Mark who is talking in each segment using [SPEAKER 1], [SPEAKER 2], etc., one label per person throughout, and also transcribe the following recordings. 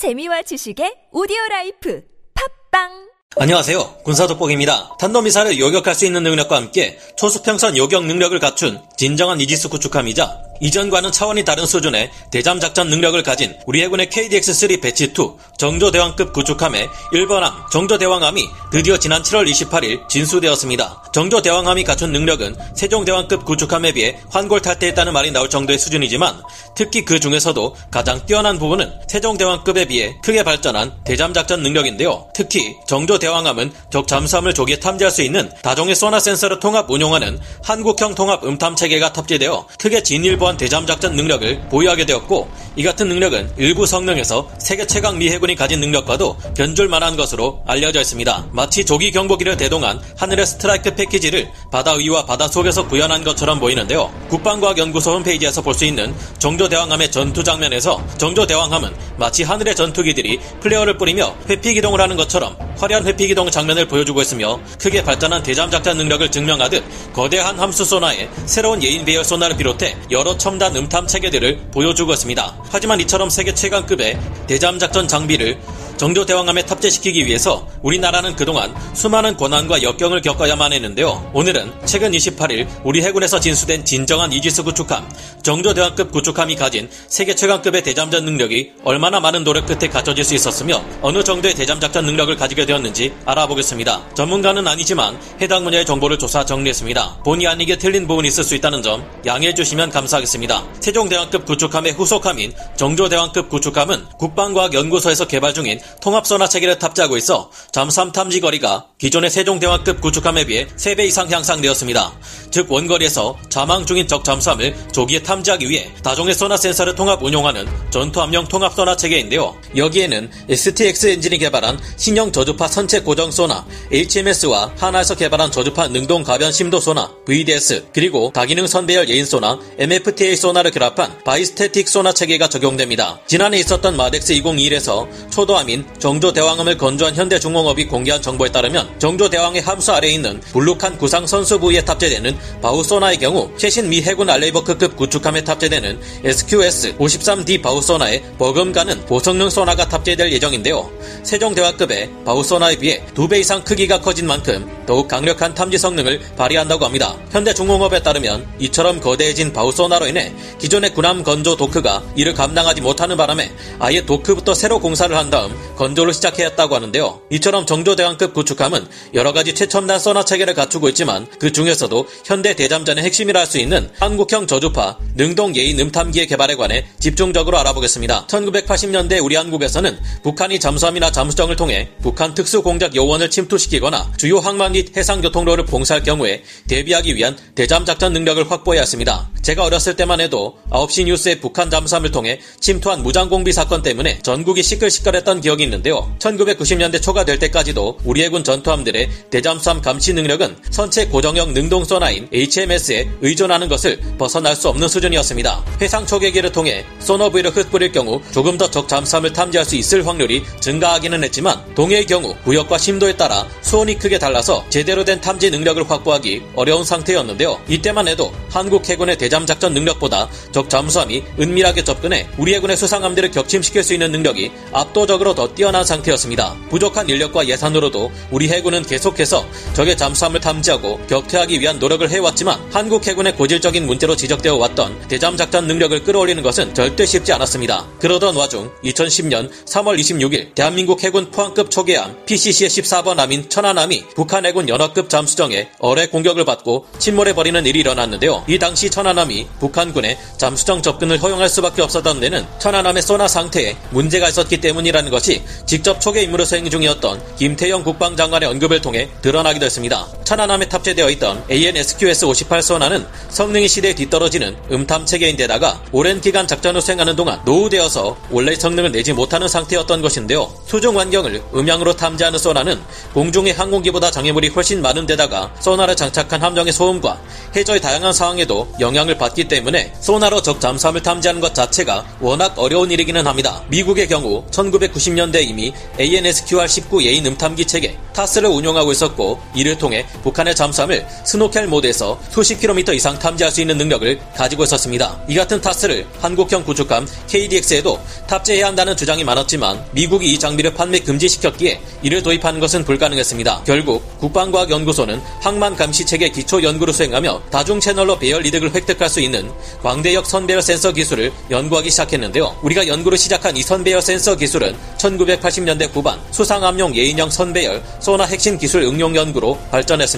[SPEAKER 1] 재미와 지식의 오디오 라이프 팝빵
[SPEAKER 2] 안녕하세요. 군사돋보기입니다. 탄도미사일을 요격할 수 있는 능력과 함께 초수평선 요격 능력을 갖춘 진정한 이지스 구축함이자 이전과는 차원이 다른 수준의 대잠 작전 능력을 가진 우리 해군의 KDX-3 Batch 2 정조대왕급 구축함의 1번함 정조대왕함이 드디어 지난 7월 28일 진수되었습니다. 정조대왕함이 갖춘 능력은 세종대왕급 구축함에 비해 환골탈태했다는 말이 나올 정도의 수준이지만 특히 그 중에서도 가장 뛰어난 부분은 세종대왕급에 비해 크게 발전한 대잠 작전 능력인데요. 특히 정조대왕함은 적 잠수함을 조기에 탐지할 수 있는 다종의 소나 센서를 통합 운용하는 한국형 통합 음탐 체 계가 탑재되어 크게 진일보한 또한 대잠 작전 능력을 보유하게 되었고 이 같은 능력은 일부 성능에서 세계 최강 미 해군이 가진 능력과도 견줄 만한 것으로 알려져 있습니다. 마치 조기 경보기를 대동한 하늘의 스트라이크 패키지를 바다 위와 바다 속에서 구현한 것처럼 보이는데요. 국방과학연구소 홈페이지에서 볼 수 있는 정조대왕함의 전투 장면에서 정조대왕함은 마치 하늘의 전투기들이 flare를 뿌리며 회피기동을 하는 것처럼 화려한 회피기동 장면을 보여주고 있으며 크게 발전한 대잠 작전 능력을 증명하듯 거대한 함수 소나에 새로운 예인 배열 소나를 비롯해 여러 첨단 음탐 체계들을 보여주고 있습니다. 하지만 이처럼 세계 최강급의 대잠 작전 장비를 정조 대왕함에 탑재시키기 위해서 우리나라는 그동안 수많은 고난과 역경을 겪어야만 했는데요. 오늘은 최근 28일 우리 해군에서 진수된 진정한 이지스 구축함, 정조 대왕급 구축함이 가진 세계 최강급의 대잠전 능력이 얼마나 많은 노력 끝에 갖춰질 수 있었으며 어느 정도의 대잠 작전 능력을 가지게 되었는지 알아보겠습니다. 전문가는 아니지만 해당 분야의 정보를 조사 정리했습니다. 본의 아니게 틀린 부분이 있을 수 있다는 점 양해해 주시면 감사하겠습니다. 세종대왕급 구축함의 후속함인 정조대왕급 구축함은 국방과학연구소에서 개발 중인 통합선화 체계를 탑재하고 있어 잠수함 탐지 거리가 기존의 세종대왕급 구축함에 비해 3배 이상 향상되었습니다. 즉 원거리에서 잠항 중인 적 잠수함을 조기에 탐지하기 위해 다종의 소나 센서를 통합 운용하는 전투함용 통합소나 체계인데요. 여기에는 STX 엔진이 개발한 신형 저주파 선체 고정 소나, HMS와 한화에서 개발한 저주파 능동 가변 심도 소나, VDS, 그리고 다기능 선배열 예인 소나, MFTA 소나를 결합한 bistatic 소나 체계가 적용됩니다. 지난해 있었던 MADEX 2021에서 초도함인 정조 대왕함을 건조한 현대중공업이 공개한 정보에 따르면 정조 대왕의 함수 아래에 있는 불룩한 구상 선수 부위에 탑재되는 바우소나의 경우 최신 미 해군 알레이버크급 구축함에 탑재되는 SQS-53D 바우소나에 버금가는 고성능 소나가 탑재될 예정인데요. 세종대왕급의 바우소나에 비해 2배 이상 크기가 커진 만큼 더욱 강력한 탐지 성능을 발휘한다고 합니다. 현대중공업에 따르면 이처럼 거대해진 바우소나로 인해 기존의 군함 건조 도크가 이를 감당하지 못하는 바람에 아예 도크부터 새로 공사를 한 다음 건조를 시작해야 했다고 하는데요. 이처럼 정조대왕급 구축함은 여러 가지 최첨단 소나 체계를 갖추고 있지만 그 중에서도 현대 대잠전의 핵심이라 할 수 있는 한국형 저주파 능동 예인 음탐기의 개발에 관해 집중적으로 알아보겠습니다. 1980년대 우리 한국에서는 북한이 잠수함이나 잠수정을 통해 북한 특수공작 요원을 침투시키거나 주요 항만 및 해상교통로를 봉사할 경우에 대비하기 위한 대잠 작전 능력을 확보해야 했습니다. 제가 어렸을 때만 해도 9시 뉴스에 북한 잠수함을 통해 침투한 무장공비 사건 때문에 전국이 시끌시끌했던 기억이 있는데요. 1990년대 초가 될 때까지도 우리 해 군 전투함들의 대잠수함 감시 능력은 선체 고정형 능동 소나인 HMS에 의존하는 것을 벗어날 수 없는 수준이었습니다. 해상 초계기를 통해 소너브이를 흩뿌릴 경우 조금 더 적 잠수함을 탐지할 수 있을 확률이 증가하기는 했지만 동해의 경우 구역과 심도에 따라 수온이 크게 달라서 제대로 된 탐지 능력을 확보하기 어려운 상태였는데요. 이때만 해도 한국 해군의 대잠 작전 능력보다 적 잠수함이 은밀하게 접근해 우리 해군의 수상함들을 격침시킬 수 있는 능력이 압도적으로 더 뛰어난 상태였습니다. 부족한 인력과 예산으로도 우리 해군은 계속해서 적의 잠수함을 탐지하고 격퇴하기 위한 노력을 해왔지만 한국 해군의 고질적인 문제로 지적되어 왔던 대잠 작전 능력을 끌어올리는 것은 절대 쉽지 않았습니다. 그러던 와중 2010년 3월 26일 대한민국 해군 포항급 초계함 PCC의 14번 함인 천안함이 북한 해군 연합급 잠수정에 어뢰 공격을 받고 침몰해버리는 일이 일어났는데요. 이 당시 천안함이 북한군의 잠수정 접근을 허용할 수밖에 없었던 데는 천안함의 소나 상태에 문제가 있었기 때문이라는 것이 직접 초계 임무로 수행 중이었던 김태영 국방장관의 언급을 통해 드러나기도 했습니다. 천안함에 탑재되어 있던 AN-SQS-58 소나는 성능이 시대에 뒤떨어지는 음탐 체계인데다가 오랜 기간 작전을 수행하는 동안 노후되어서 원래 성능을 내지 못하는 상태였던 것인데요. 수중 환경을 음향으로 탐지하는 소나는 공중의 항공기보다 장애물이 훨씬 많은 데다가 소나를 장착한 함정의 소음과 해저의 다양한 상황에도 영향을 받기 때문에 소나로 적 잠수함을 탐지하는 것 자체가 워낙 어려운 일이기는 합니다. 미국의 경우 1990년대 이미 ANSQR-19 예인 음탐기 체계 TASS를 운용하고 있었고 이를 통해 북한의 잠수함을 snorkel 모드에서 수십 킬로미터 이상 탐지할 수 있는 능력을 가지고 있었습니다. 이 같은 TASS를 한국형 구축함 KDX에도 탑재해야 한다는 주장이 많았지만 미국이 이 장비를 판매 금지시켰기에 이를 도입하는 것은 불가능했습니다. 결국 국방과학연구소는 항만 감시 체계 기초 연구를 수행하며 다중 채널로 배열 이득을 획득할 수 있는 광대역 선배열 센서 기술을 연구하기 시작했는데요. 우리가 연구를 시작한 이 선배열 센서 기술은 1980년대 후반 수상함용 예인형 선배열 소나 핵심 기술 응용 연구로 발전했습니다.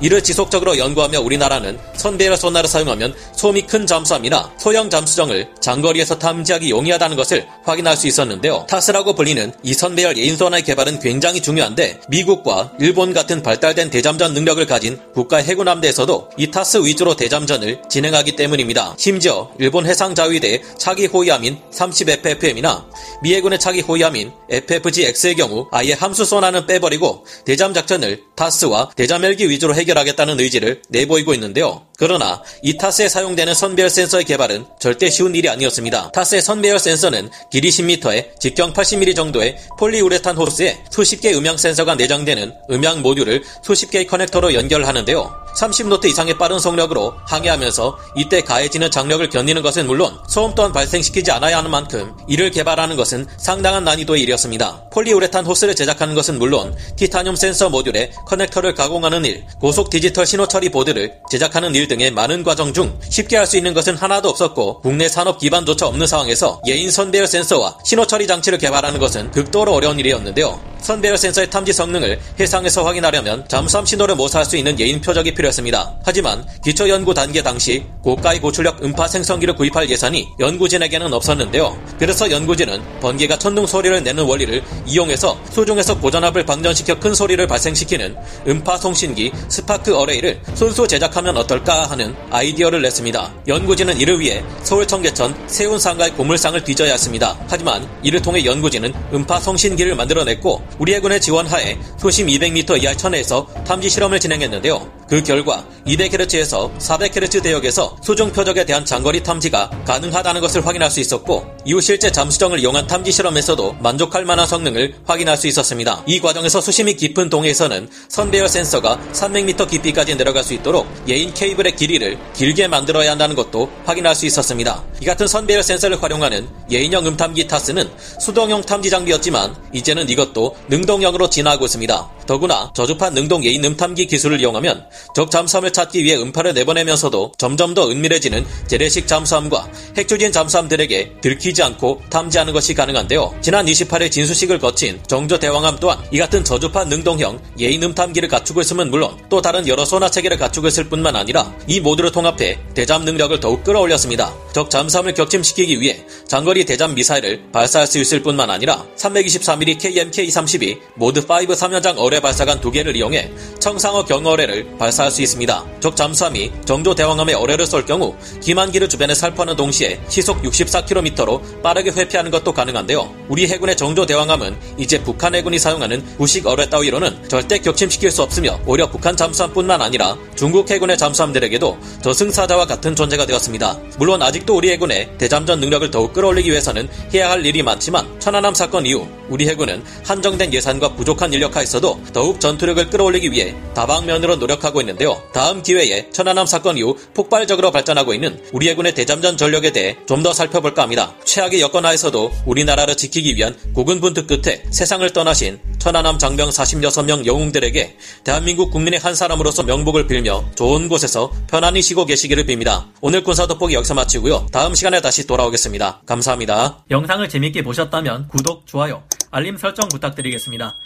[SPEAKER 2] 이를 지속적으로 연구하며 우리나라는 선배열 소나를 사용하면 소음이 큰 잠수함이나 소형 잠수정을 장거리에서 탐지하기 용이하다는 것을 확인할 수 있었는데요. TASS라고 불리는 이 선배열 예인 소나의 개발은 굉장히 중요한데 미국과 일본 같은 발달된 대잠전 능력을 가진 국가 해군 함대에서도 이 타스 위주로 대잠전을 진행하기 때문입니다. 심지어 일본 해상자위대의 차기 호위함인 30FFM이나 미 해군의 차기 호위함인 FFGX의 경우 아예 함수 소나는 빼버리고 대잠 작전을 TASS와 대잠 헬기 위주로 해결하겠다는 의지를 내보이고 있는데요. 그러나 이 TASS에 사용되는 선배열 센서의 개발은 절대 쉬운 일이 아니었습니다. TASS의 선배열 센서는 길이 10m에 직경 80mm 정도의 폴리우레탄 호스에 수십 개의 음향 센서가 내장되는 음향 모듈을 수십 개의 커넥터로 연결하는데요. 30노트 이상의 빠른 속력으로 항해하면서 이때 가해지는 장력을 견디는 것은 물론 소음 또한 발생시키지 않아야 하는 만큼 이를 개발하는 것은 상당한 난이도의 일이었습니다. 폴리우레탄 호스를 제작하는 것은 물론 티타늄 센서 모듈에 커넥터를 가공하는 일, 고속 디지털 신호 처리 보드를 제작하는 일 등의 많은 과정 중 쉽게 할 수 있는 것은 하나도 없었고 국내 산업 기반조차 없는 상황에서 예인 선배열 센서와 신호 처리 장치를 개발하는 것은 극도로 어려운 일이었는데요. 선배열 센서의 탐지 성능을 해상에서 확인하려면 잠수함 신호를 모사할 수 있는 예인 표적이 필요했습니다. 하지만 기초 연구 단계 당시 고가의 고출력 음파 생성기를 구입할 예산이 연구진에게는 없었는데요. 그래서 연구진은 번개가 천둥 소리를 내는 원리를 이용해서 소중에서 고전압을 방전시켜 큰 소리를 발생시키는 음파 송신기 spark array를 손수 제작하면 어떨까 하는 아이디어를 냈습니다. 연구진은 이를 위해 서울 청계천 세운 상가의 고물상을 뒤져야 했습니다. 하지만 이를 통해 연구진은 음파 송신기를 만들어냈고 우리 해군의 지원하에 수심 200m 이하 천해에서 탐지 실험을 진행했는데요. 그 결과 200Hz에서 400Hz 대역에서 수중 표적에 대한 장거리 탐지가 가능하다는 것을 확인할 수 있었고 이후 실제 잠수정을 이용한 탐지 실험에서도 만족할 만한 성능을 확인할 수 있었습니다. 이 과정에서 수심이 깊은 동해에서는 선배열 센서가 300m 깊이까지 내려갈 수 있도록 예인 케이블의 길이를 길게 만들어야 한다는 것도 확인할 수 있었습니다. 이 같은 선배열 센서를 활용하는 예인형 음탐기 TASS는 수동형 탐지 장비였지만 이제는 이것도 능동형으로 진화하고 있습니다. 더구나 저주파 능동 예인 음탐기 기술을 이용하면 적 잠수함을 찾기 위해 음파를 내보내면서도 점점 더 은밀해지는 재래식 잠수함과 핵조진 잠수함들에게 들키지 않고 탐지하는 것이 가능한데요. 지난 28일 진수식을 거친 정조 대왕함 또한 이 같은 저주파 능동형 예인 음탐기를 갖추고 있으면 물론 또 다른 여러 소나 체계를 갖추고 있을 뿐만 아니라 이 모두를 통합해 대잠 능력을 더욱 끌어올렸습니다. 적 잠수함을 격침시키기 위해 장거리 대잠 미사일을 발사할 수 있을 뿐만 아니라 323mm KMK-32 모드 5 3연장 어뢰 발사관 두 개를 이용해 청상어 경어뢰를 발사할 수 있습니다. 적 잠수함이 정조 대왕함의 어뢰를 쏠 경우 기만기를 주변에 살포하는 동시에 시속 64km로 빠르게 회피하는 것도 가능한데요. 우리 해군의 정조 대왕함은 이제 북한 해군이 사용하는 구식 어뢰 따위로는 절대 격침시킬 수 없으며 오히려 북한 잠수함뿐만 아니라 중국 해군의 잠수함들에게도 저승사자와 같은 존재가 되었습니다. 물론 아직도 우리 해군의 대잠전 능력을 더욱 끌어올리기 위해서는 해야 할 일이 많지만 천안함 사건 이후 우리 해군은 한정된 예산과 부족한 인력하에서도 더욱 전투력을 끌어올리기 위해 다방면으로 노력하고 있는데요. 다음 기회에 천안함 사건 이후 폭발적으로 발전하고 있는 우리 해군의 대잠전 전력에 대해 좀 더 살펴볼까 합니다. 최악의 여건 하에서도 우리나라를 지키기 위한 고군분투 끝에 세상을 떠나신 천안함 장병 46명 영웅들에게 대한민국 국민의 한 사람으로서 명복을 빌며 좋은 곳에서 편안히 쉬고 계시기를 빕니다. 오늘 군사 돋보기 여기서 마치고요. 다음 시간에 다시 돌아오겠습니다. 감사합니다.
[SPEAKER 3] 영상을 재밌게 보셨다면 구독, 좋아요, 알림 설정 부탁드리겠습니다.